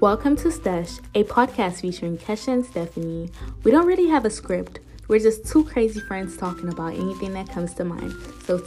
Welcome to Stesh, a podcast featuring Kesha and Stephanie. We don't really have a script. We're just two crazy friends talking about anything that comes to mind. So,